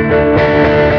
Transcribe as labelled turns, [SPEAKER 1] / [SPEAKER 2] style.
[SPEAKER 1] Música